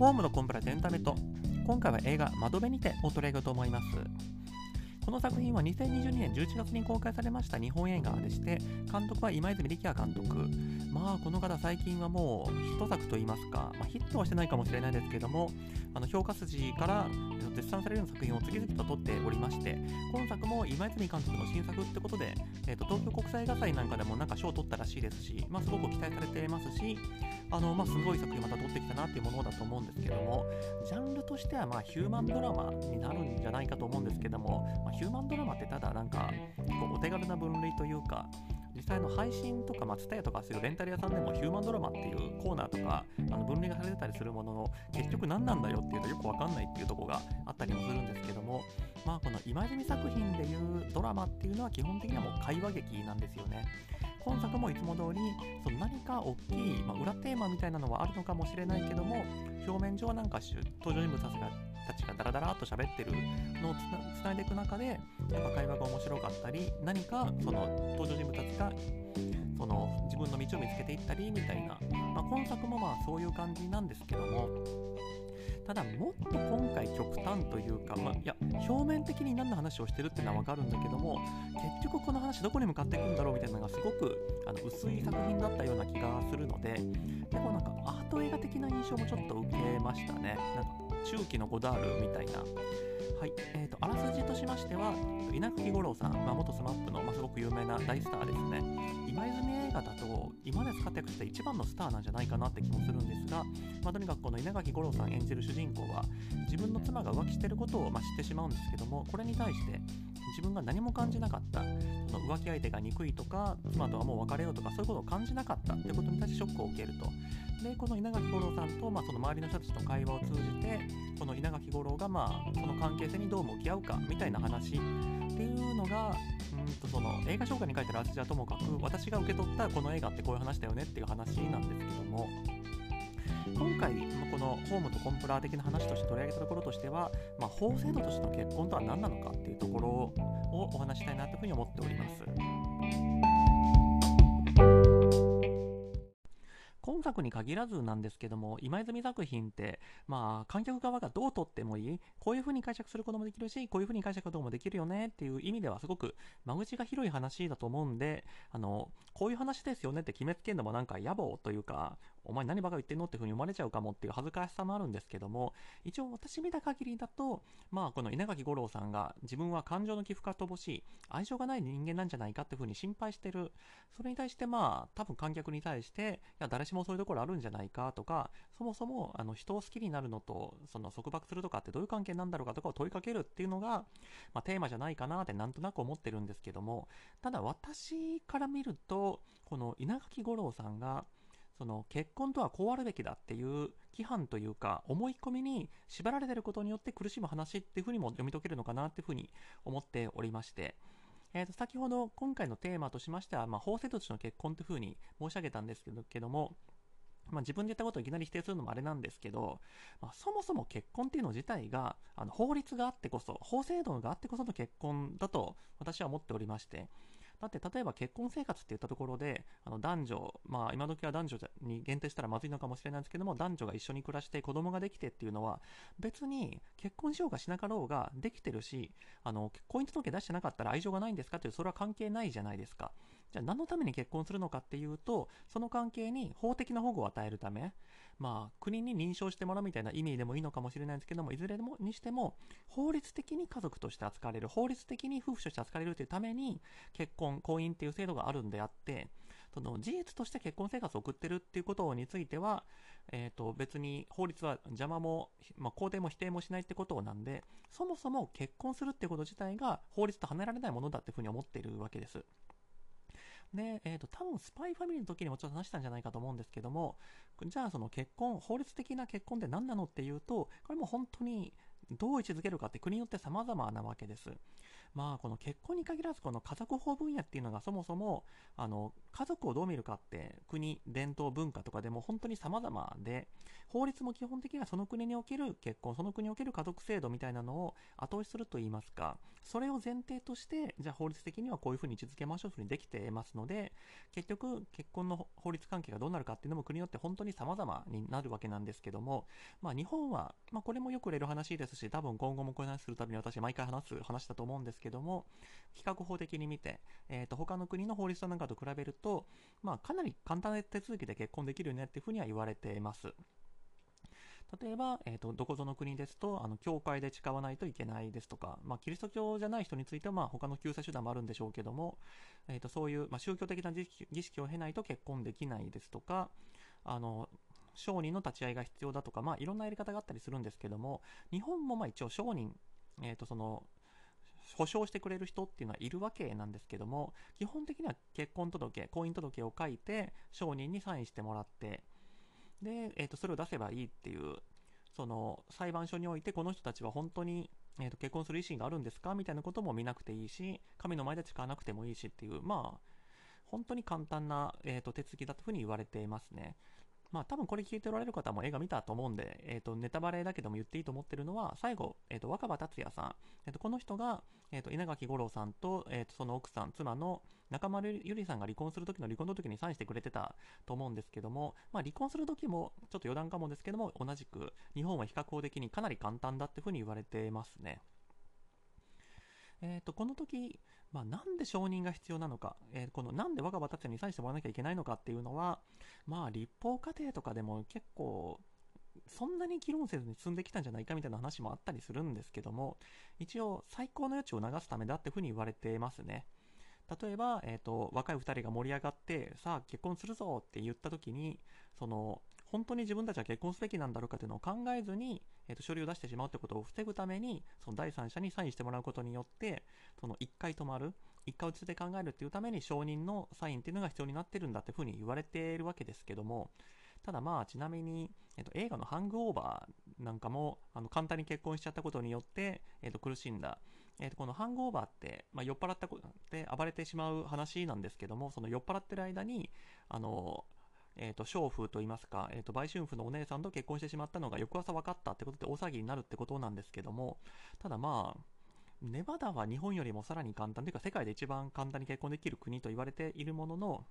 ホームのコンプラエンタメと。今回は映画「窓辺にて」を取り上げようと思います。この作品は2022年11月に公開されました日本映画でして監督は今泉力也監督。まあこの方最近はもうヒット作といいますか、まあ、ヒットはしてないかもしれないですけどもあの評価筋から絶賛されるような作品を次々と撮っておりまして今作も今泉監督の新作ってことで、えーと、東京国際画祭なんかでもなんか賞を取ったらしいですし、まあ、すごく期待されてますしあの、まあ、すごい作品また撮ってきたなっていうものだと思うんですけどもジャンルとしてはまあヒューマンドラマになるんじゃないかと思うんですけども、まあ、ヒューマンドラマってただなんかお手軽な分類というか実際の配信とか、まあ、TSUTAYA とかするレンタル屋さんでもヒューマンドラマっていうコーナーとかあの分類がされてたりするものの結局何なんだよっていうとよくわかんないっていうとこがあったりもするんですけどもまあこの今泉作品でいうドラマっていうのは基本的にはもう会話劇なんですよね。今作もいつも通りその何か大きい、まあ、裏テーマみたいなのはあるのかもしれないけども表面上はなんか登場人物たちがダラダラっと喋ってるのをつないでいく中でやっぱ会話が面白かったり何かその登場人物たちがその自分の道を見つけていったりみたいな、まあ、今作もまあそういう感じなんですけどもただもっと今回極端というか、まあ、いや表面的に何の話をしてるっていうのは分かるんだけども結局この話どこに向かっていくんだろうみたいなのがすごくあの薄い作品だったような気がするので結構なんかアート映画的な印象もちょっと受けましたね。なんか中期のゴダールみたいな。はい、えーと、あらすじとしましては稲垣吾郎さん、まあ、元 SMAP の、まあ、すごく有名な大スターですね。今泉映画だと今まで使ってきた一番のスターなんじゃないかなって気もするんですが、まあ、とにかくこの稲垣吾郎さん演じる主人公は自分の妻が浮気してることを、まあ、知ってしまうんですけどもこれに対して自分が何も感じなかった。その浮気相手が憎いとか妻とはもう別れようとかそういうことを感じなかったってことに対してショックを受けると。でこの稲垣吾郎さんと、まあ、その周りの人たちと会話を通じてこの稲垣吾郎が、まあ、その関係性にどう向き合うかみたいな話っていうのがうんとその映画紹介に書いてあるあらすじはともかく私が受け取ったこの映画ってこういう話だよねっていう話なんですけども。今回、このホームとコンプラ的な話として取り上げたところとしては、まあ、法制度としての結婚とは何なのかっていうところをお話したいなというふうに思っております。今作に限らずなんですけども、今泉作品って、まあ、観客側がどう撮ってもいい、こういう風に解釈することもできるし、こういう風に解釈することもできるよねっていう意味ではすごく間口が広い話だと思うんで、あの、こういう話ですよねって決めつけるのもなんか野暮というか、お前何バカ言ってんのって風に思われちゃうかもっていう恥ずかしさもあるんですけども、一応私見た限りだと、まあこの稲垣吾郎さんが自分は感情の寄付が乏しい、愛情がない人間なんじゃないかっていう風に心配してる。それに対してまあ多分観客に対して、いや誰しもそういうところあるんじゃないかとか、そもそもあの人を好きになるのと、その束縛するとかってどういう関係なんだろうかとかを問いかけるっていうのが、まあ、テーマじゃないかなってなんとなく思ってるんですけども、ただ私から見ると、この稲垣吾郎さんが、その結婚とはこうあるべきだっていう規範というか思い込みに縛られてることによって苦しむ話っていうふうにも読み解けるのかなっていうふうに思っておりまして、えー、と先ほど今回のテーマとしましては、まあ、法制度としての結婚というふうに申し上げたんですけどけども、まあ、自分で言ったことをいきなり否定するのもあれなんですけど、まあ、そもそも結婚っていうの自体があの法律があってこそ法制度があってこその結婚だと私は思っておりましてだって例えば結婚生活って言ったところで、あの男女、まあ今時は男女に限定したらまずいのかもしれないですけども、男女が一緒に暮らして子供ができてっていうのは、別に結婚しようがしなかろうができてるし、あの、婚姻届出してなかったら愛情がないんですかっていう、それは関係ないじゃないですか。じゃあ何のために結婚するのかっていうと、その関係に法的な保護を与えるため、まあ、国に認証してもらうみたいな意味でもいいのかもしれないんですけども、いずれもにしても、法律的に家族として扱われる、法律的に夫婦として扱われるというために、結婚、婚姻っていう制度があるんであって、その事実として結婚生活を送ってるっていうことについては、えっ、ー、と別に法律は邪魔も、まあ、肯定も否定もしないってことなんで、そもそも結婚するってこと自体が法律と離れられないものだっていうふうに思っているわけです。で、えっ、ー、と、多分スパイファミリーの時にもちょっと話したんじゃないかと思うんですけども、じゃあその結婚、法律的な結婚って何なのっていうと、これも本当にどう位置づけるかって国によって様々なわけです。まあ、この結婚に限らず、この家族法分野っていうのがそもそも、あの、家族をどう見るかって、国、伝統、文化とかでも本当に様々で、法律も基本的にはその国における結婚、その国における家族制度みたいなのを後押しすると言いますか、それを前提として、じゃあ法律的にはこういうふうに位置づけましょうというふうにできてますので、結局、結婚の法律関係がどうなるかっていうのも国によって本当に様々になるわけなんですけども、まあ日本は、まあこれもよく売れる話ですし、多分今後もこういう話するたびに私毎回話す話だと思うんですけども、比較法的に見て、えっ、ー、と、他の国の法律なんかと比べると、まあ、かなり簡単な手続きで結婚できるよねっていうふうには言われています。例えば、えっ、ー、と、どこぞの国ですと、あの、教会で誓わないといけないですとか、まあ、キリスト教じゃない人については、まあ、他の救済手段もあるんでしょうけども、えっ、ー、と、そういう、まあ、宗教的な儀式を経ないと結婚できないですとか、あの、商人の立ち会いが必要だとか、まあ、いろんなやり方があったりするんですけども、日本もまあ一応商人、えっ、ー、と、その、保証してくれる人っていうのはいるわけなんですけども、基本的には結婚届、婚姻届を書いて、証人にサインしてもらって、で、えっ、ー、と、それを出せばいいっていう、その、裁判所においてこの人たちは本当に、えー、と結婚する意思があるんですかみたいなことも見なくていいし、神の前で誓わなくてもいいしっていう、まあ、本当に簡単な、えー、と手続きだというふうに言われていますね。まあ多分これ聞いておられる方も映画見たと思うんで、えっ、ー、と、ネタバレだけでも言っていいと思ってるのは、最後、えっ、ー、と、若葉達也さん、えっ、ー、と、この人が、えっ、と、稲垣吾郎さんと、えっ、と、その奥さん、妻の中丸ゆりさんが離婚する時の離婚の時にサインしてくれてたと思うんですけども、まあ離婚する時も、ちょっと余談かもですけども、同じく、日本は比較法的にかなり簡単だっていうふうに言われてますね。えっ、と、この時、まあ、なんで承認が必要なのか、えー、このなんで若葉達也にサインしてもらわなきゃいけないのかっていうのは、まあ、立法過程とかでも結構、そんなに議論せずに進んできたんじゃないかみたいな話もあったりするんですけども、一応、最高の余地を流すためだっていうふうに言われてますね。例えば、えっ、ー、と、若い2人が盛り上がって、さあ結婚するぞって言った時に、その、本当に自分たちは結婚すべきなんだろうかというのを考えずに、えー、と書類を出してしまうということを防ぐために、その第三者にサインしてもらうことによって、その1回止まる、1回落ち着いて考えるっていうために承認のサインっていうのが必要になってるんだっていうふうに言われているわけですけども、ただまあ、ちなみに、えっと、映画のハングオーバーなんかも、あの、簡単に結婚しちゃったことによって、えっと、苦しんだ。えっと、このハングオーバーって、まあ、酔っ払ったことで暴れてしまう話なんですけども、その酔っ払ってる間に、あの、えっ、ー、と、娼婦といいますか、えっ、ー、と、売春婦のお姉さんと結婚してしまったのが翌朝分かったってことで大騒ぎになるってことなんですけども、ただまあ、ネバダは日本よりもさらに簡単というか世界で一番簡単に結婚できる国と言われているものの、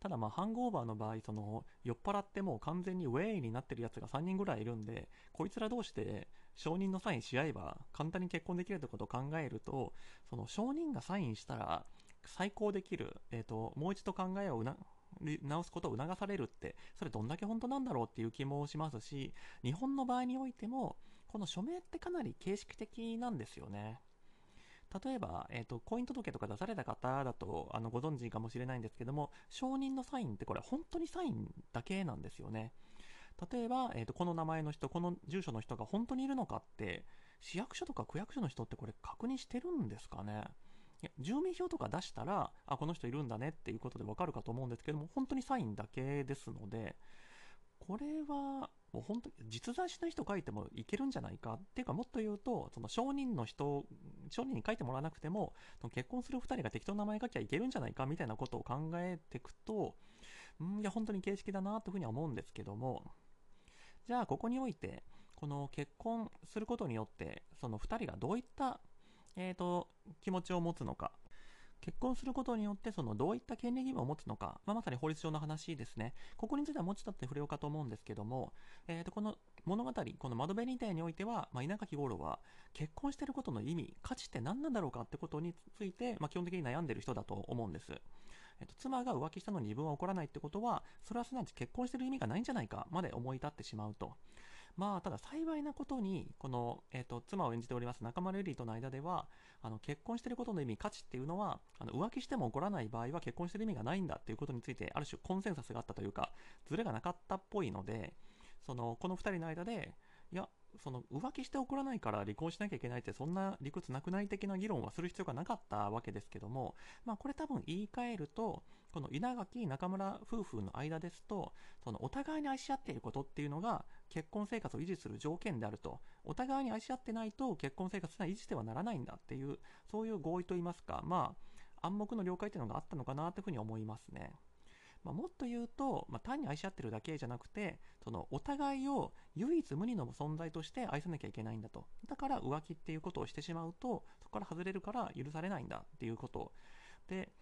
ただまあ、ハングオーバーの場合、その、酔っ払ってもう完全にウェイになってるやつが3人ぐらいいるんで、こいつら同士で承認のサインし合えば簡単に結婚できるってことを考えると、その承認がサインしたら、再考できる、えっ、ー、と、もう一度考えを直すことを促されるって、それどんだけ本当なんだろうっていう気もしますし、日本の場合においても、この署名ってかなり形式的なんですよね。例えば、えっ、ー、と、婚姻届とか出された方だと、あの、ご存知かもしれないんですけども、承認のサインってこれ本当にサインだけなんですよね。例えば、えっ、ー、と、この名前の人、この住所の人が本当にいるのかって、市役所とか区役所の人ってこれ確認してるんですかね住民票とか出したら、あ、この人いるんだねっていうことでわかるかと思うんですけども、本当にサインだけですので、これは、もう本当に実在しない人書いてもいけるんじゃないかっていうかもっと言うと、その証人の人、証人に書いてもらわなくても、結婚する2人が適当な名前書きゃいけるんじゃないかみたいなことを考えていくと、んいや、本当に形式だなというふうには思うんですけども、じゃあここにおいて、この結婚することによって、その2人がどういったえーと、気持ちを持つのか、結婚することによってそのどういった権利義務を持つのか、まあ、まさに法律上の話ですね。ここについてはもうちょっとって触れようかと思うんですけども、えー、とこの物語、この窓辺にてにおいては、まあ、稲垣吾郎は結婚してることの意味、価値って何なんだろうかってことについて、まあ、基本的に悩んでる人だと思うんです。えっと、妻が浮気したのに自分は怒らないってことは、それはすなわち結婚してる意味がないんじゃないかまで思い立ってしまうと。まあ、ただ幸いなことに、この、えっ、ー、と、妻を演じております中丸エリーとの間では、あの、結婚してることの意味、価値っていうのは、あの、浮気しても起こらない場合は結婚してる意味がないんだっていうことについて、ある種コンセンサスがあったというか、ズレがなかったっぽいので、その、この2人の間で、いやその浮気して怒らないから離婚しなきゃいけないってそんな理屈なくない的な議論はする必要がなかったわけですけども、まあ、これ多分言い換えるとこの稲垣中村夫婦の間ですとそのお互いに愛し合っていることっていうのが結婚生活を維持する条件であるとお互いに愛し合ってないと結婚生活は維持してはならないんだっていうそういう合意といいますかまあ暗黙の了解っていうのがあったのかなというふうに思いますね。まあ、もっと言うと、まあ、単に愛し合ってるだけじゃなくてそのお互いを唯一無二の存在として愛さなきゃいけないんだと。だから浮気っていうことをしてしまうとそこから外れるから許されないんだっていうこと。で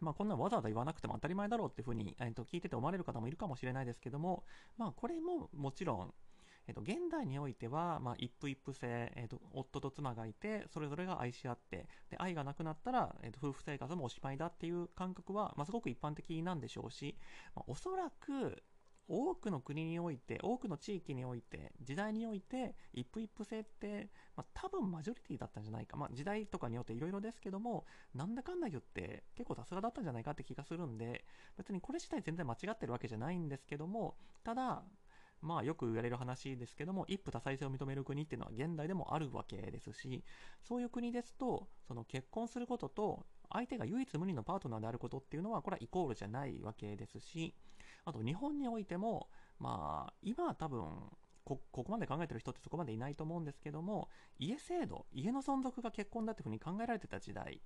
まあ、こんなわざわざ言わなくても当たり前だろうっていうふうに、えー、と聞いてて思われる方もいるかもしれないですけども、まあ、これももちろんえっと、現代においては、まあ、一夫一夫制、えっと、夫と妻がいて、それぞれが愛し合って、で愛がなくなったら、えっと、夫婦生活もおしまいだっていう感覚は、まあ、すごく一般的なんでしょうし、まあ、おそらく、多くの国において、多くの地域において、時代において、一夫一夫制って、まあ、多分マジョリティだったんじゃないか。まあ、時代とかによっていろいろですけども、なんだかんだ言って結構さすがだったんじゃないかって気がするんで、別にこれ自体全然間違ってるわけじゃないんですけども、ただ、まあよく言われる話ですけども、一夫多妻制を認める国っていうのは現代でもあるわけですし、そういう国ですと、その結婚することと、相手が唯一無二のパートナーであることっていうのは、これはイコールじゃないわけですし、あと日本においても、まあ、今は多分、ここまで考えてる人ってそこまでいないと思うんですけども、家制度、家の存続が結婚だっていうふうに考えられてた時代、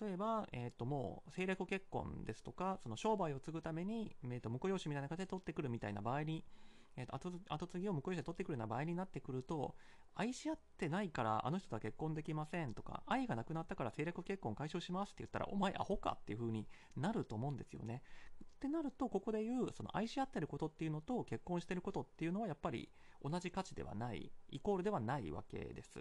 例えば、えっ、ー、と、もう、政略結婚ですとか、その商売を継ぐために、えっ、ー、と、婿養子みたいな形で取ってくるみたいな場合に、えーと、後後継ぎを向こうで取ってくるような場合になってくると愛し合ってないからあの人とは結婚できませんとか愛がなくなったから政略結婚解消しますって言ったらお前アホかっていう風になると思うんですよね。ってなるとここで言うその愛し合ってることっていうのと結婚してることっていうのはやっぱり同じ価値ではないイコールではないわけです。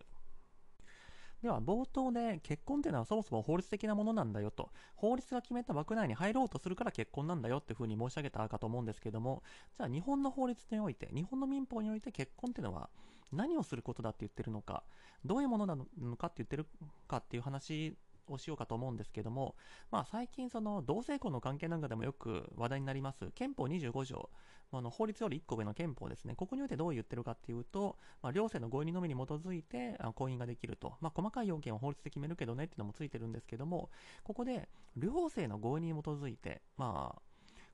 では冒頭で結婚っていうのはそもそも法律的なものなんだよと。法律が決めた枠内に入ろうとするから結婚なんだよっていうふうに申し上げたかと思うんですけども。じゃあ日本の法律において日本の民法において結婚っていうのは何をすることだって言ってるのか。どういうものなのかって言ってるかっていう話をしようかと思うんですけども、まあ、最近その同性婚の関係なんかでもよく話題になります憲法25条。あの法律より1個上の憲法ですね、ここにおいてどう言ってるかっていうと、まあ、両性の合意のみに基づいて婚姻ができると、まあ、細かい要件は法律で決めるけどねっていうのもついてるんですけども、ここで両性の合意に基づいて、まあ、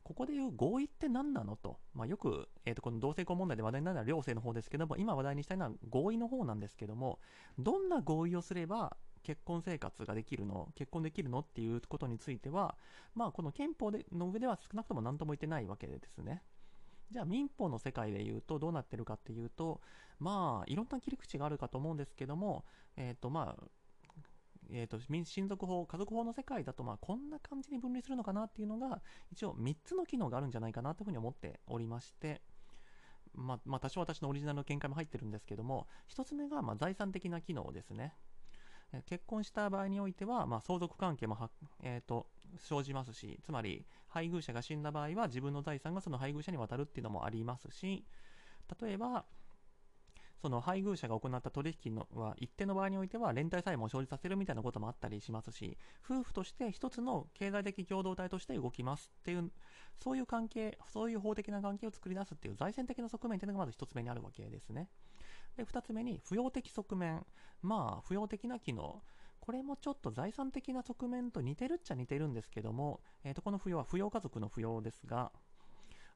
ここでいう合意って何なのと、まあ、よく、えー、とこの同性婚問題で話題になるのは両性の方ですけども、今話題にしたいのは合意の方なんですけども、どんな合意をすれば結婚生活ができるの、結婚できるのっていうことについては、まあ、この憲法での上では少なくとも何とも言ってないわけですね。じゃあ民法の世界で言うとどうなってるかっていうと、まあ、いろんな切り口があるかと思うんですけども、えっ、ー、と、まあ、えーと、親族法、家族法の世界だと、まあ、こんな感じに分類するのかなっていうのが、一応3つの機能があるんじゃないかなというふうに思っておりまして、まあ、まあ、多少私のオリジナルの見解も入ってるんですけども、1つ目がま財産的な機能ですね。結婚した場合においては、まあ、相続関係もえーと、生じますし、つまり配偶者が死んだ場合は自分の財産がその配偶者に渡るっていうのもありますし、例えば、その配偶者が行った取引のは一定の場合においては連帯債務を生じさせるみたいなこともあったりしますし夫婦として一つの経済的共同体として動きますっていうそういう関係そういう法的な関係を作り出すっていう財政的な側面というのがまず一つ目にあるわけですね。で、2つ目に、扶養的側面。まあ、扶養的な機能。これもちょっと財産的な側面と似てるっちゃ似てるんですけども、えー、とこの扶養は扶養家族の扶養ですが、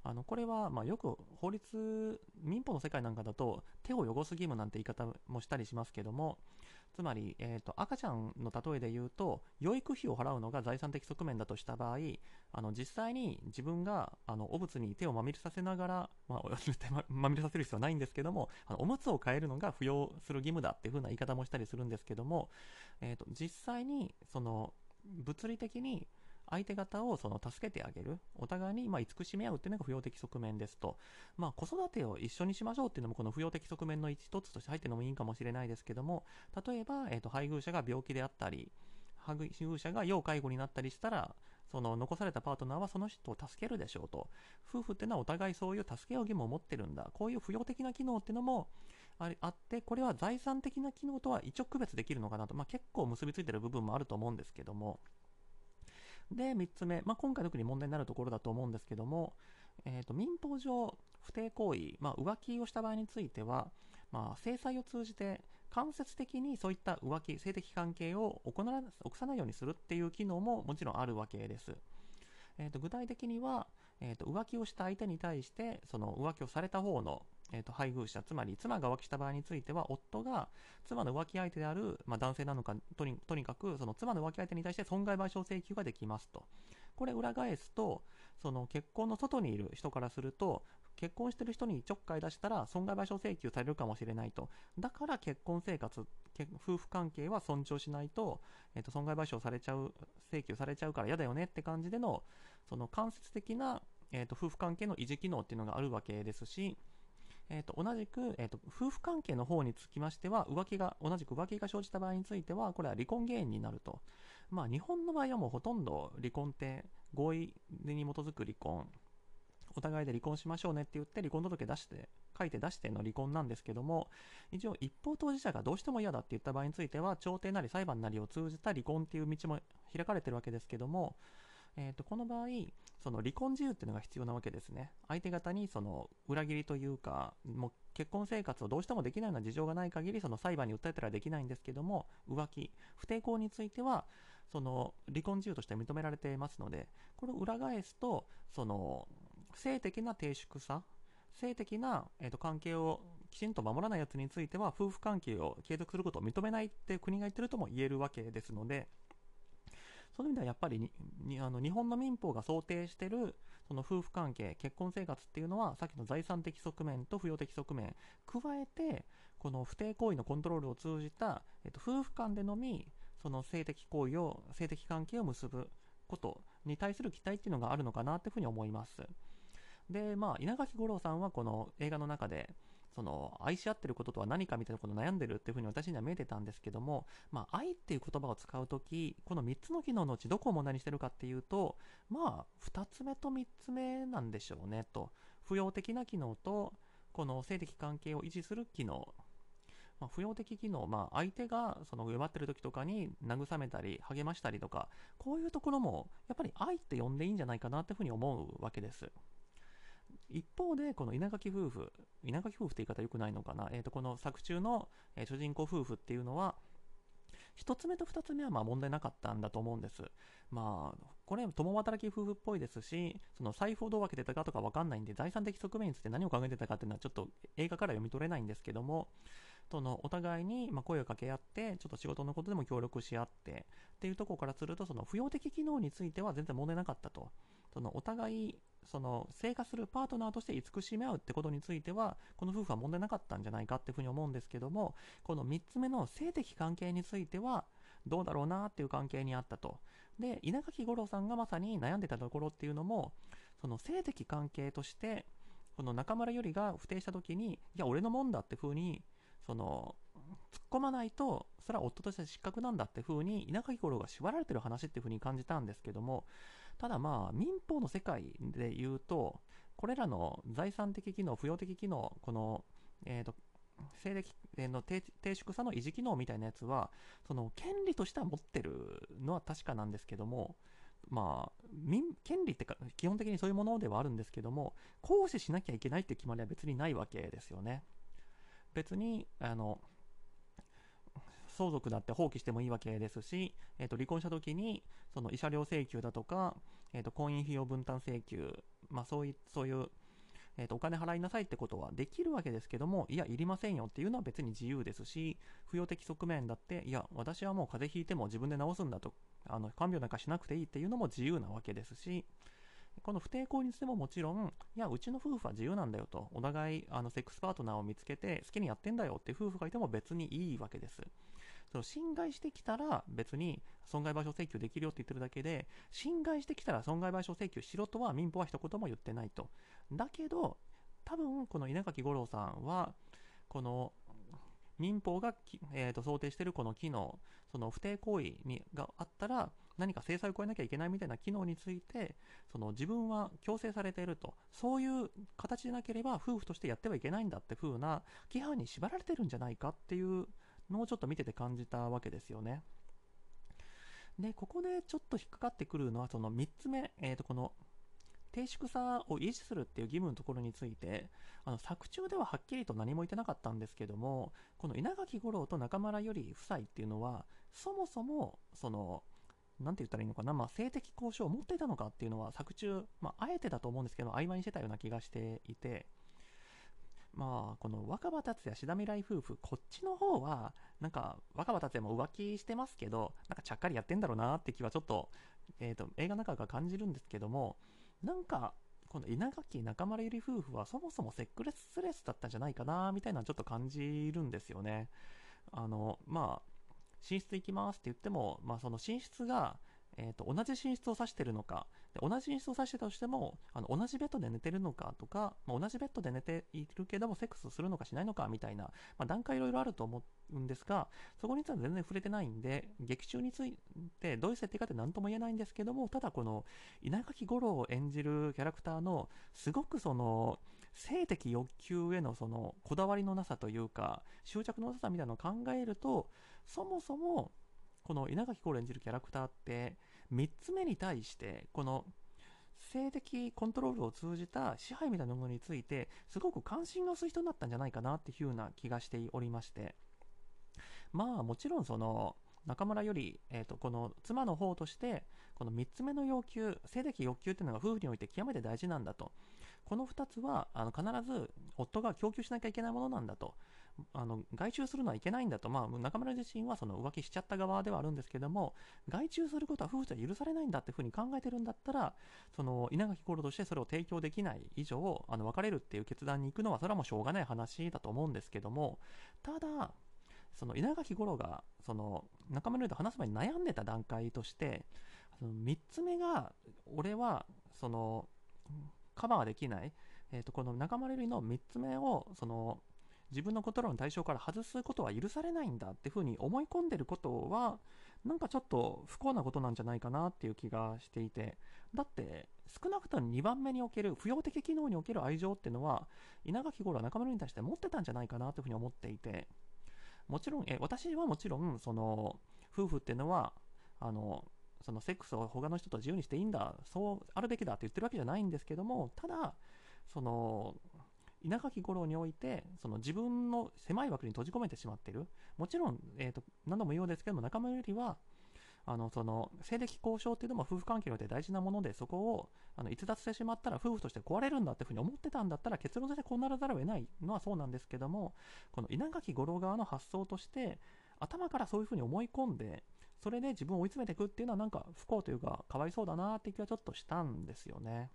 あのこれはまよく法律、民法の世界なんかだと手を汚す義務なんて言い方もしたりしますけども、つまり、えーと、赤ちゃんの例えで言うと養育費を払うのが財産的側面だとした場合あの実際に自分があのお物に手をまみれさせながら、まあ、まみれさせる必要はないんですけどもあのおむつを変えるのが扶養する義務だっていうふうな言い方もしたりするんですけども、えーと実際にその物理的に相手方をその助けてあげる、お互いにま慈しみ合うっていうのが扶養的側面ですと、まあ、子育てを一緒にしましょうっていうのもこの扶養的側面の一つとして入ってるのもいいかもしれないですけども、例えば、えー、と配偶者が病気であったり、配偶者が要介護になったりしたら、その残されたパートナーはその人を助けるでしょうと。夫婦っていうのはお互いそういう助け合う義務を持ってるんだ。こういう扶養的な機能っていうのもあって、これは財産的な機能とは一応区別できるのかなと。まあ、結構結びついてる部分もあると思うんですけども。で、3つ目、まあ、今回特に問題になるところだと思うんですけども、えーと、民法上、不貞行為、まあ、浮気をした場合については、まあ、制裁を通じて間接的にそういった浮気、性的関係を行わ起こさないようにするっていう機能ももちろんあるわけです。えーと、具体的には、えーと、浮気をした相手に対してその浮気をされた方の、えーと、配偶者つまり妻が浮気した場合については夫が妻の浮気相手である、まあ、男性なのかとにとにかくその妻の浮気相手に対して損害賠償請求ができますと。これ裏返すとその結婚の外にいる人からすると結婚してる人にちょっかい出したら損害賠償請求されるかもしれないと。だから結婚生活夫婦関係は尊重しないと,、えー、と損害賠償されちゃう請求されちゃうから嫌だよねって感じでのその間接的な、えー、と夫婦関係の維持機能っていうのがあるわけですしえー、と同じく、えー、と夫婦関係の方につきましては浮気が同じく浮気が生じた場合についてはこれは離婚原因になると、まあ、日本の場合はもうほとんど離婚って合意に基づく離婚。お互いで離婚しましょうねって言って離婚届出して書いて出しての離婚なんですけども一応一方当事者がどうしても嫌だって言った場合については調停なり裁判なりを通じた離婚っていう道も開かれてるわけですけどもえー、とこの場合その離婚自由っていうのが必要なわけですね。相手方にその裏切りというかもう結婚生活をどうしてもできないような事情がない限りその裁判に訴えたらできないんですけども浮気不貞行についてはその離婚自由として認められていますのでこれを裏返すとその性的な低粛さ性的な、えー、と関係をきちんと守らないやつについては夫婦関係を継続することを認めないって国が言ってるとも言えるわけですのでそういう意味ではやっぱりにあの日本の民法が想定しているその夫婦関係、結婚生活っていうのはさっきの財産的側面と扶養的側面、加えてこの不貞行為のコントロールを通じた、えっと、夫婦間でのみその性的行為を、性的関係を結ぶことに対する期待っていうのがあるのかなっていうふうに思います。で、まあ、稲垣吾郎さんはこの映画の中で、その愛し合ってることとは何かみたいなことを悩んでるっていうふうに私には見えてたんですけども、まあ、愛っていう言葉を使うとき、この3つの機能のうちどこを問題にしてるかっていうと、まあ、2つ目と3つ目なんでしょうねと。不要的な機能と、この性的関係を維持する機能。まあ、不要的機能、まあ、相手がその弱ってる時とかに慰めたり励ましたりとかこういうところもやっぱり愛って呼んでいいんじゃないかなっていうふうに思うわけです。一方で、この稲垣夫婦、稲垣夫婦って言い方良くないのかな、えー、とこの作中の、えー、主人公夫婦っていうのは、1つ目と2つ目はまあ問題なかったんだと思うんです。まあ、これ、共働き夫婦っぽいですし、その財布をどう分けてたかとか分かんないんで、財産的側面について何を考えてたかっていうのはちょっと映画から読み取れないんですけども、そのお互いにま声を掛け合って、ちょっと仕事のことでも協力し合ってっていうところからすると、その扶養的機能については全然問題なかったと。そのお互いその生活するパートナーとして慈しみ合うってことについてはこの夫婦は問題なかったんじゃないかっていうふうに思うんですけどもこの3つ目の性的関係についてはどうだろうなっていう関係にあったと。で稲垣吾郎さんがまさに悩んでたところっていうのもその性的関係としてこの中村ゆりが不定した時にいや俺のもんだって風にその突っ込まないとそれは夫として失格なんだって風に稲垣吾郎が縛られてる話っていう風に感じたんですけどもただまあ、民法の世界で言うと、これらの財産的機能、扶養的機能、この、えっ、ー、と、性的の低粛さの維持機能みたいなやつは、その権利としては持ってるのは確かなんですけども、まあ、民権利ってか基本的にそういうものではあるんですけども、行使しなきゃいけないっていう決まりは別にないわけですよね。別に、あの、相続だって放棄してもいいわけですし、えー、と離婚した時にその慰謝料請求だとか、えー、と婚姻費用分担請求、まあ、そういそういう、えー、とお金払いなさいってことはできるわけですけどもいやいりませんよっていうのは別に自由ですし扶養的側面だっていや私はもう風邪ひいても自分で治すんだとあの看病なんかしなくていいっていうのも自由なわけですしこの不貞行にしてももちろん、いや、うちの夫婦は自由なんだよと、お互いあのセックスパートナーを見つけて好きにやってんだよって夫婦がいても別にいいわけです。その侵害してきたら別に損害賠償請求できるよって言ってるだけで、侵害してきたら損害賠償請求しろとは民法は一言も言ってないと。だけど、多分この稲垣吾郎さんは、この民法が、えー、と想定しているこの機能、その不貞行為にがあったら、何か制裁を超えなきゃいけないみたいな機能について、その自分は強制されていると、そういう形でなければ夫婦としてやってはいけないんだって風な規範に縛られてるんじゃないかっていうのをちょっと見てて感じたわけですよね。で、ここでちょっと引っかかってくるのは、その3つ目、えっ、と、この、低粛さを維持するっていう義務のところについて、あの作中でははっきりと何も言ってなかったんですけども、この稲垣吾郎と中村より夫妻っていうのは、そもそも、その、なんて言ったらいいのかな、まあ、性的交渉を持っていたのかっていうのは作中、まあ、あえてだと思うんですけど、曖昧にしてたような気がしていて、まあ、この若葉達也、志田未来夫婦、こっちの方は、なんか、若葉達也も浮気してますけど、なんかちゃっかりやってんだろうなって気はちょっと、えっ、ー、と、映画の中から感じるんですけども、なんか、この稲垣中村ゆり夫婦はそもそもセックレスレスだったんじゃないかな、みたいなちょっと感じるんですよね。あの、まあ、寝室行きますって言っても、まあ、その寝室が、えーと、同じ寝室を指してるのか。で同じ寝室を指してたとしてもあの同じベッドで寝てるのかとか、まあ、同じベッドで寝ているけどもセックスするのかしないのかみたいな、まあ、段階いろいろあると思うんですがそこについては全然触れてないんで劇中についてどういう設定かって何とも言えないんですけどもただこの稲垣吾郎を演じるキャラクターのすごくその性的欲求へのそのこだわりのなさというか執着のなさみたいなのを考えるとそもそもこの稲垣吾郎演じるキャラクターって3つ目に対してこの性的コントロールを通じた支配みたいなものについてすごく関心が薄い人になったんじゃないかなっていうような気がしておりまして。まあもちろんその中村より、えーと、この妻の方としてこの3つ目の要求性的欲求っていうのが夫婦において極めて大事なんだと。この2つはあの必ず夫が供給しなきゃいけないものなんだと。あの外注するのはいけないんだと、まあ、中村自身はその浮気しちゃった側ではあるんですけども外注することは夫婦とは許されないんだっていうふうに考えてるんだったらその稲垣吾郎としてそれを提供できない以上あの別れるっていう決断に行くのはそれはもうしょうがない話だと思うんですけどもただその稲垣吾郎がその中村と話す前に悩んでた段階としてその3つ目が俺はそのカバーできない、えー、とこの中村の3つ目をその自分のコントロールの対象から外すことは許されないんだっていうふうに思い込んでることはなんかちょっと不幸なことなんじゃないかなっていう気がしていて。だって少なくとも2番目における不要的機能における愛情っていうのは稲垣吾郎は中村に対して持ってたんじゃないかなというふうに思っていて。もちろんえ私はもちろんその夫婦っていうのはあのそのセックスを他の人と自由にしていいんだそうあるべきだって言ってるわけじゃないんですけどもただその稲垣吾郎においてその自分の狭い枠に閉じ込めてしまってるもちろん、えーと、何度も言うようですけども仲間よりはあのその性的交渉っていうのも夫婦関係において大事なものでそこをあの逸脱してしまったら夫婦として壊れるんだっていうふうに思ってたんだったら結論としてこうならざるを得ないのはそうなんですけどもこの稲垣吾郎側の発想として頭からそういうふうに思い込んでそれで自分を追い詰めていくっていうのはなんか不幸というかかわいそうだなって気はちょっとしたんですよね。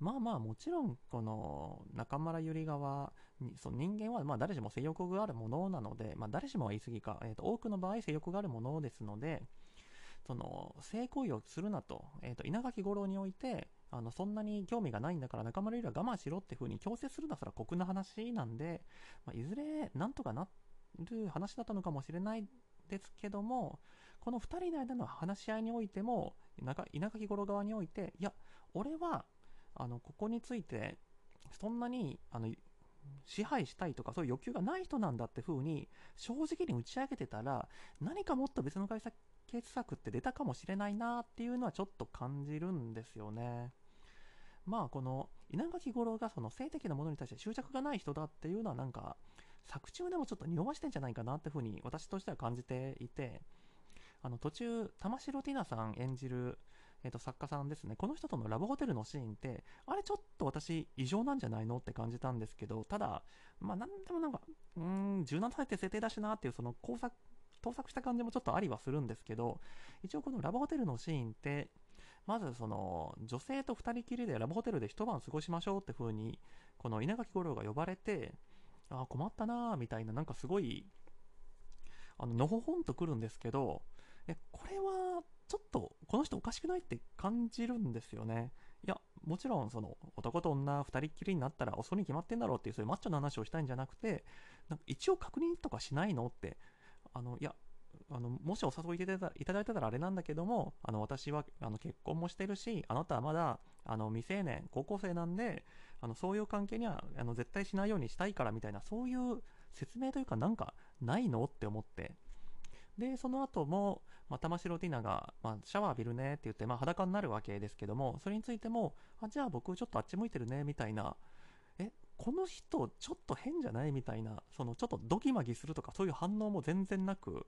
まあまあもちろんこの中村ゆり側にその人間はま誰しも性欲があるものなので、まあ、誰しもは言い過ぎか、えー、と多くの場合性欲があるものですのでその性行為をするなと,、えー、と稲垣吾郎においてあのそんなに興味がないんだから中村ゆりは我慢しろっていうふうに強制するのはそれは酷な話なんで、まあ、いずれなんとかなる話だったのかもしれないですけどもこの2人の間の話し合いにおいても稲垣吾郎側においていや俺はあのここについてそんなにあの支配したいとかそういう欲求がない人なんだって風に正直に打ち上げてたら何かもっと別の解決策って出たかもしれないなっていうのはちょっと感じるんですよね。まあこの稲垣吾郎がその性的なものに対して執着がない人だっていうのはなんか作中でもちょっと匂わしてんじゃないかなっていうふうに私としては感じていてあの途中玉城ティナさん演じるえー、と作家さんですね、この人とのラブホテルのシーンって、あれちょっと私、異常なんじゃないのって感じたんですけど、ただ、まあ、なんでもなんか、うん、17歳って設定だしなっていう、その工作、盗作した感じもちょっとありはするんですけど、一応このラブホテルのシーンって、まずその女性と2人きりでラブホテルで一晩過ごしましょうって風にこの稲垣吾郎が呼ばれてあ困ったなーみたいななんかすごいあののほほんとくるんですけどえこれはちょっとこの人おかしくないって感じるんですよね。いや、もちろんその男と女2人っきりになったら遅いに決まってんだろうっていうそういうマッチョな話をしたいんじゃなくて、なんか一応確認とかしないのって、あの、いや、あのもしお誘いいただいたらあれなんだけども、あの私はあの結婚もしてるし、あなたはまだあの未成年、高校生なんで、あのそういう関係にはあの絶対しないようにしたいからみたいな、そういう説明というか、なんかないのって思って、で、その後も、まあ、玉城ティナが、まあ、シャワー浴びるねって言って、まあ、裸になるわけですけども、それについても、あじゃあ僕ちょっとあっち向いてるねみたいな、え、この人ちょっと変じゃない？みたいな、そのちょっとドギマギするとかそういう反応も全然なく、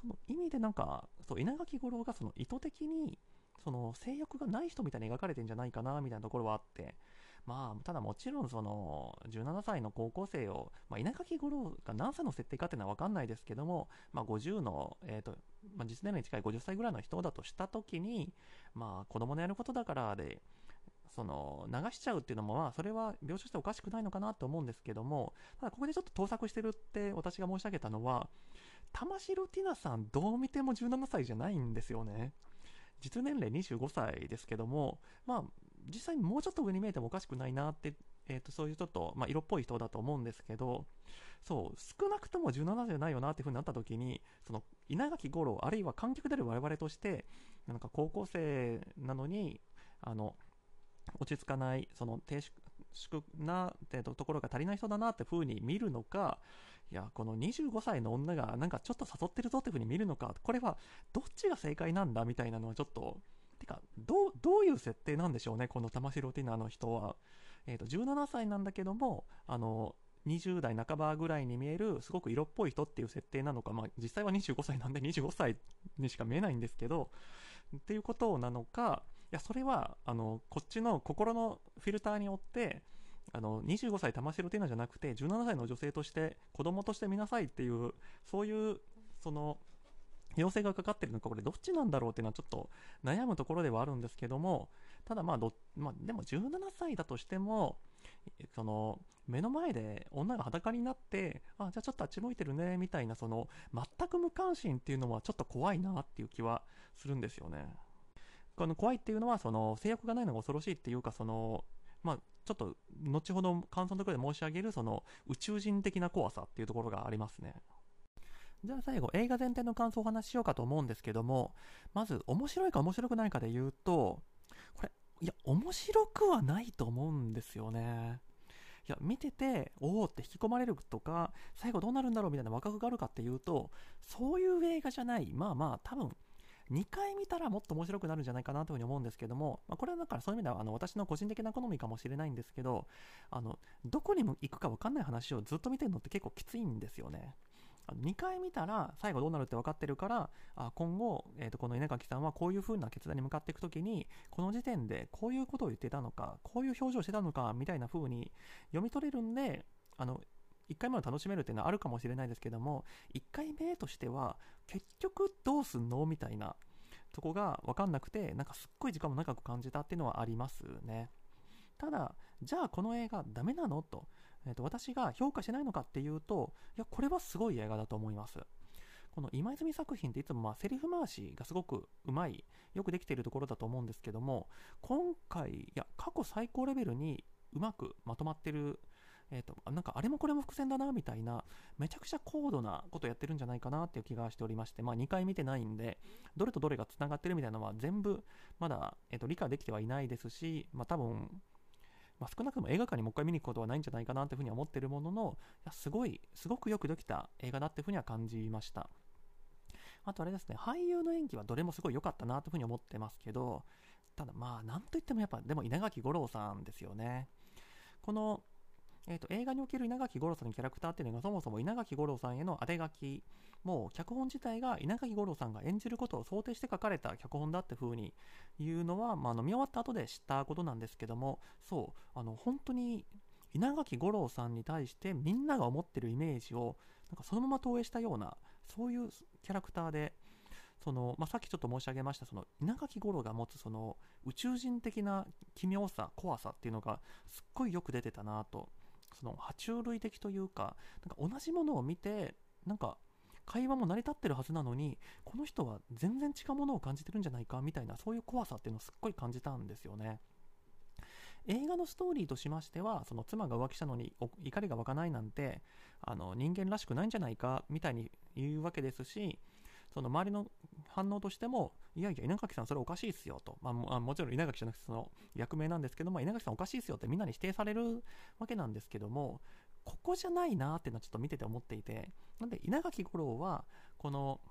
その意味でなんか、そう稲垣吾郎がその意図的に、その性欲がない人みたいに描かれてんじゃないかなみたいなところはあって、まあ、ただもちろんその17歳の高校生を、まあ、稲垣吾郎が何歳の設定かっていうのは分かんないですけども、まあ、50の、えーとまあ、実年齢に近い50歳ぐらいの人だとしたときに、まあ、子供のやることだからで、その流しちゃうっていうのも、まあ、それは描写しておかしくないのかなと思うんですけども、ただここでちょっと盗作してるって私が申し上げたのは、玉城ティナさん、どう見ても17歳じゃないんですよね。実年齢25歳ですけども、まあ、実際にもうちょっと上に見えてもおかしくないなって、えー、とそういうちょっと、まあ、色っぽい人だと思うんですけど、そう、少なくとも17歳じゃないよなっていう風になった時に、その稲垣吾郎、あるいは観客である我々として、なんか高校生なのに、あの、落ち着かない、その低粛な、えー、ところが足りない人だなって風に見るのか、いや、この25歳の女がなんかちょっと誘ってるぞって風に見るのか、これはどっちが正解なんだみたいなのはちょっと、てか、どう、どういう設定なんでしょうね、この玉城ティナの人は。え、ー、と、17歳なんだけども、あの、20代半ばぐらいに見える、すごく色っぽい人っていう設定なのか、まあ、実際は25歳なんで25歳にしか見えないんですけど、っていうことなのか、いや、それは、あの、こっちの心のフィルターによって、あの、25歳玉城ティナじゃなくて、17歳の女性として、子供として見なさいっていう、そういう、その、要請がかかってるのか、これどっちなんだろうっていうのはちょっと悩むところではあるんですけども、ただまあど、まあ、でも17歳だとしても、その、目の前で女が裸になって、あ、じゃあちょっとあっち向いてるね、みたいな、その、全く無関心っていうのはちょっと怖いなっていう気はするんですよね。この怖いっていうのは、その、制約がないのが恐ろしいっていうか、その、まあ、ちょっと、後ほど感想のところで申し上げる、その、宇宙人的な怖さっていうところがありますね。じゃあ最後、映画全体の感想をお話ししようかと思うんですけども、まず、面白いか面白くないかで言うと、これ、いや、面白くはないと思うんですよね。いや、見てて、おおって引き込まれるとか、最後どうなるんだろうみたいなワクワクがあるかっていうと、そういう映画じゃない。まあまあ、多分、2回見たらもっと面白くなるんじゃないかなというふうに思うんですけども、まあ、これはだからそういう意味ではあの私の個人的な好みかもしれないんですけど、あのどこにも行くか分かんない話をずっと見てるのって結構きついんですよね。2回見たら最後どうなるって分かってるから今後、えー、とこの稲垣さんはこういう風な決断に向かっていく時にこの時点でこういうことを言ってたのかこういう表情をしてたのかみたいな風に読み取れるんであの1回目を楽しめるっていうのはあるかもしれないですけども1回目としては結局どうすんのみたいなとこが分かんなくてなんかすっごい時間も長く感じたっていうのはありますね。ただじゃあこの映画ダメなの？と。えー、と私が評価してないのかっていうと、いや、これはすごい映画だと思います。この今泉作品っていつもまあセリフ回しがすごくうまい、よくできているところだと思うんですけども、今回、いや、過去最高レベルにうまくまとまってる、えっ、ー、と、なんかあれもこれも伏線だなみたいな、めちゃくちゃ高度なことやってるんじゃないかなっていう気がしておりまして、まあ2回見てないんで、どれとどれが繋がってるみたいなのは全部まだ、えー、と理解できてはいないですし、まあ多分、まあ、少なくとも映画館にもう一回見に行くことはないんじゃないかなというふうには思ってるものの、すごい、すごくよくできた映画だっていうふうには感じました。あとあれですね、俳優の演技はどれもすごい良かったなというふうに思ってますけど、ただまあ、なんといってもやっぱ、でも稲垣吾郎さんですよね。この、えーと、映画における稲垣吾郎さんのキャラクターっていうのがそもそも稲垣吾郎さんへの当て書きもう脚本自体が稲垣吾郎さんが演じることを想定して書かれた脚本だって風に言うのは、まあ、あの見終わった後で知ったことなんですけどもそうあの本当に稲垣吾郎さんに対してみんなが思ってるイメージをなんかそのまま投影したようなそういうキャラクターでその、まあ、さっきちょっと申し上げましたその稲垣吾郎が持つその宇宙人的な奇妙さ怖さっていうのがすっごいよく出てたなとその爬虫類的というかなんか同じものを見てなんか会話も成り立ってるはずなのにこの人は全然違うものを感じてるんじゃないかみたいなそういう怖さっていうのをすっごい感じたんですよね。映画のストーリーとしましてはその妻が浮気したのに怒りが湧かないなんてあの人間らしくないんじゃないかみたいに言うわけですしその周りの反応としても、いやいや、稲垣さん、それおかしいっすよと、まあ、もちろん稲垣じゃなくて、その役名なんですけども、稲垣さんおかしいっすよってみんなに否定されるわけなんですけども、ここじゃないなっていうのはちょっと見てて思っていて、なんで稲垣吾郎は、この、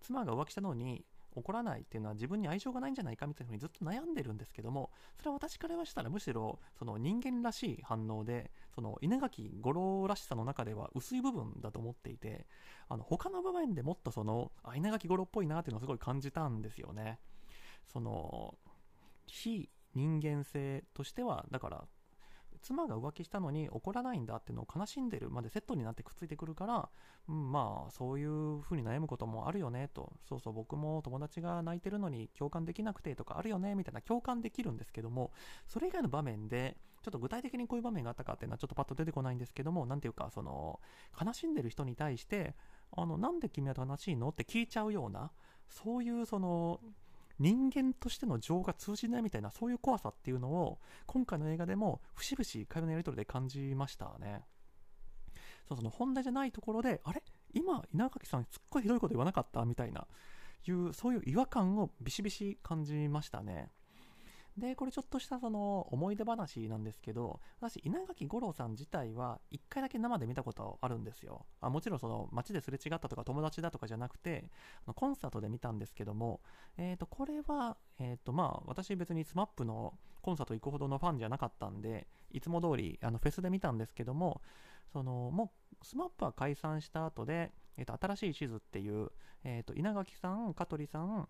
妻が浮気したのに怒らないっていうのは自分に愛情がないんじゃないかみたいなふうにずっと悩んでるんですけどもそれは私からはしたらむしろその人間らしい反応でその稲垣吾郎らしさの中では薄い部分だと思っていてあの他の場面でもっとそのあ稲垣吾郎っぽいなっていうのをすごい感じたんですよね。その非人間性としてはだから妻が浮気したのに怒らないんだっていうのを悲しんでるまでセットになってくっついてくるから、うん、まあそういうふうに悩むこともあるよねと。そうそう僕も友達が泣いてるのに共感できなくてとかあるよねみたいな共感できるんですけどもそれ以外の場面でちょっと具体的にこういう場面があったかっていうのはちょっとパッと出てこないんですけども何ていうかその悲しんでる人に対してあのなんで君は悲しいのって聞いちゃうようなそういうその人間としての情が通じないみたいなそういう怖さっていうのを今回の映画でも節々会話のやり取りで感じましたね。そうその本題じゃないところであれ？今稲垣さんすっごいひどいこと言わなかった？みたいないうそういう違和感をビシビシ感じましたね。で、これちょっとしたその思い出話なんですけど、私、稲垣吾郎さん自体は1回だけ生で見たことあるんですよ。あもちろんその街ですれ違ったとか友達だとかじゃなくて、コンサートで見たんですけども、えっ、ー、と、これは、えっ、ー、と、まあ、私別に SMAP のコンサート行くほどのファンじゃなかったんで、いつも通りあのフェスで見たんですけども、その、もう SMAP は解散した後で、えっ、ー、と、新しい地図っていう、えっ、と、稲垣さん、香取さん、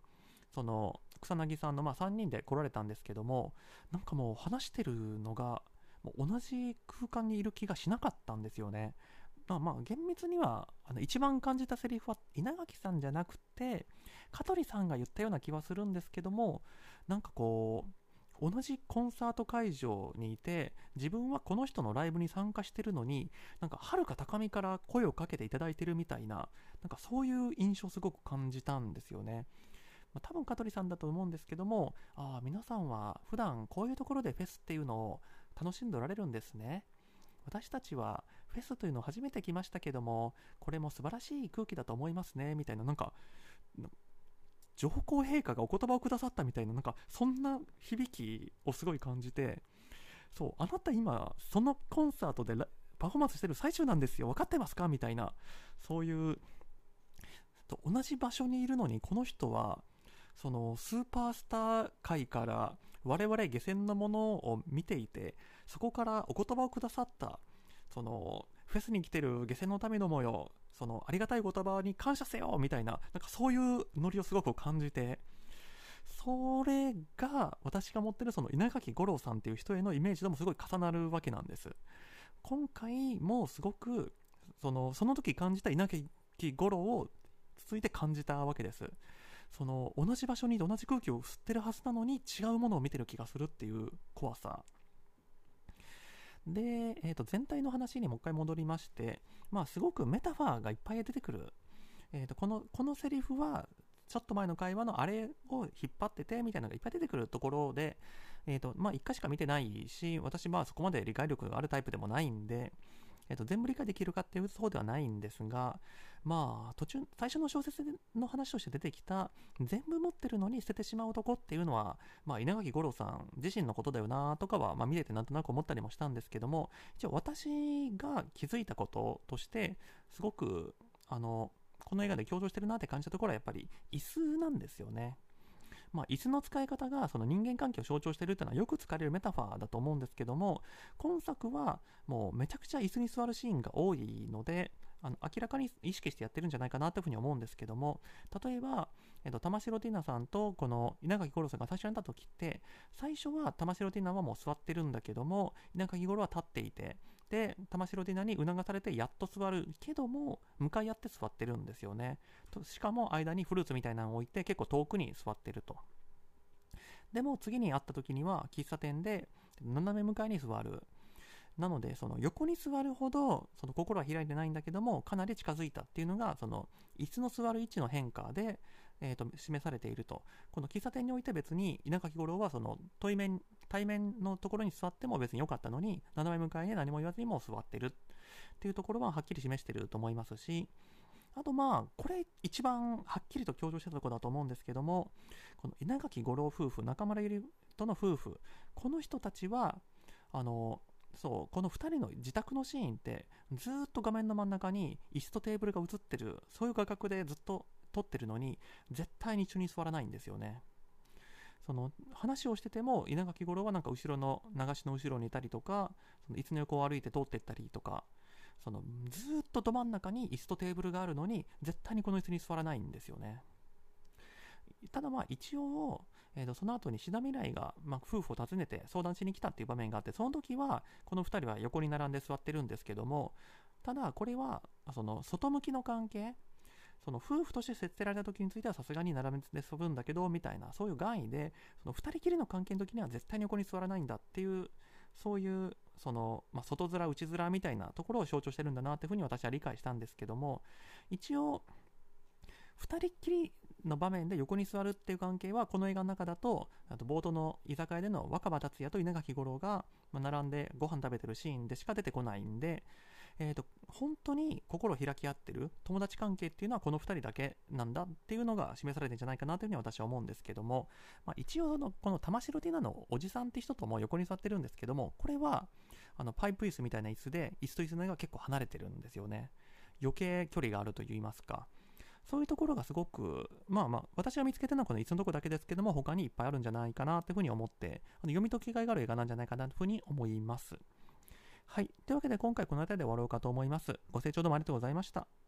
その草薙さんのまあ3人で来られたんですけどもなんかもう話してるのがもう同じ空間にいる気がしなかったんですよね。まあ、まあ厳密にはあの一番感じたセリフは稲垣さんじゃなくて香取さんが言ったような気はするんですけどもなんかこう同じコンサート会場にいて自分はこの人のライブに参加してるのになんか遥か高みから声をかけていただいてるみたいななんかそういう印象すごく感じたんですよね。まあ、多分香取さんだと思うんですけどもああ皆さんは普段こういうところでフェスっていうのを楽しんでおられるんですね。私たちはフェスというのを初めて来ましたけどもこれも素晴らしい空気だと思いますねみたいななんか上皇陛下がお言葉をくださったみたいななんかそんな響きをすごい感じてそうあなた今そのコンサートでパフォーマンスしてる最中なんですよ。分かってますか？みたいなそういう同じ場所にいるのにこの人はそのスーパースター界から我々下船のものを見ていてそこからお言葉をくださったそのフェスに来てる下船のためのもよそのありがたい言葉に感謝せよみたいななんかそういうノリをすごく感じてそれが私が持ってるその稲垣吾郎さんっていう人へのイメージともすごい重なるわけなんです。今回もすごくそのその時感じた稲垣吾郎を続いて感じたわけです。その同じ場所に同じ空気を吸ってるはずなのに違うものを見てる気がするっていう怖さ。で、えー、と全体の話にもう一回戻りまして、まあ、すごくメタファーがいっぱい出てくる、えー、とこのこのセリフはちょっと前の会話のあれを引っ張っててみたいなのがいっぱい出てくるところで、えーとまあ、1回しか見てないし私はそこまで理解力があるタイプでもないんで、えー、と全部理解できるかっていうそうではないんですが、まあ、途中、最初の小説の話として出てきた、全部持ってるのに捨ててしまう男っていうのは、まあ、稲垣吾郎さん自身のことだよなとかは、まあ、見れてなんとなく思ったりもしたんですけども、一応私が気づいたこととして、すごく、あの、この映画で強調してるなって感じたところはやっぱり椅子なんですよね。まあ、椅子の使い方がその人間関係を象徴しているというのはよく使われるメタファーだと思うんですけども今作はもうめちゃくちゃ椅子に座るシーンが多いのであの明らかに意識してやってるんじゃないかなというふうに思うんですけども例えば、えっと、玉城ティナさんとこの稲垣吾郎さんが最初に会った時って最初は玉城ティナはもう座ってるんだけども稲垣吾郎は立っていてで玉城ティナに促されてやっと座るけども向かい合って座ってるんですよね。しかも間にフルーツみたいなのを置いて結構遠くに座ってると。でも次に会った時には喫茶店で斜め向かいに座る。なのでその横に座るほどその心は開いてないんだけどもかなり近づいたっていうのがその椅子の座る位置の変化で、えー、と示されていると。この喫茶店において別に稲垣吾郎はその対面対面のところに座っても別に良かったのに斜め向かいで何も言わずにも座ってる。っていうところははっきり示してると思いますし。あとまあこれ一番はっきりと強調したところだと思うんですけどもこの稲垣吾郎夫婦中村ゆりとの夫婦この人たちはあのそうこの2人の自宅のシーンってずっと画面の真ん中に椅子とテーブルが映ってるそういう画角でずっと撮ってるのに絶対に一緒に座らないんですよね。その話をしてても稲垣吾郎はなんか後ろの流しの後ろにいたりとかその椅子の横を歩いて通ってったりとかそのずっとど真ん中に椅子とテーブルがあるのに絶対にこの椅子に座らないんですよね。ただまあ一応、えー、とその後に志田未来が、まあ、夫婦を訪ねて相談しに来たっていう場面があってその時はこの2人は横に並んで座ってるんですけどもただこれはその外向きの関係その夫婦として設定られた時についてはさすがに並べて遊ぶんだけどみたいなそういう願意でその2人きりの関係の時には絶対に横に座らないんだっていうそういうその、まあ、外面内面みたいなところを象徴してるんだなっていうふうに私は理解したんですけども一応2人きりの場面で横に座るっていう関係はこの映画の中だとあと冒頭の居酒屋での若葉達也と稲垣吾郎が並んでご飯食べてるシーンでしか出てこないんで、えーと、本当に心を開き合ってる友達関係っていうのはこの2人だけなんだっていうのが示されてるんじゃないかなというふうに私は思うんですけども、まあ、一応のこの玉城ティナのおじさんって人とも横に座ってるんですけどもこれはあのパイプ椅子みたいな椅子で椅子と椅子の絵が結構離れてるんですよね余計距離があるといいますかそういうところがすごく、まあまあ、私が見つけたのはこのいつのとこだけですけども、他にいっぱいあるんじゃないかなというふうに思って、あの読み解きがいがある映画なんじゃないかなというふうに思います。はい。というわけで今回この辺りで終わろうかと思います。ご清聴どうもありがとうございました。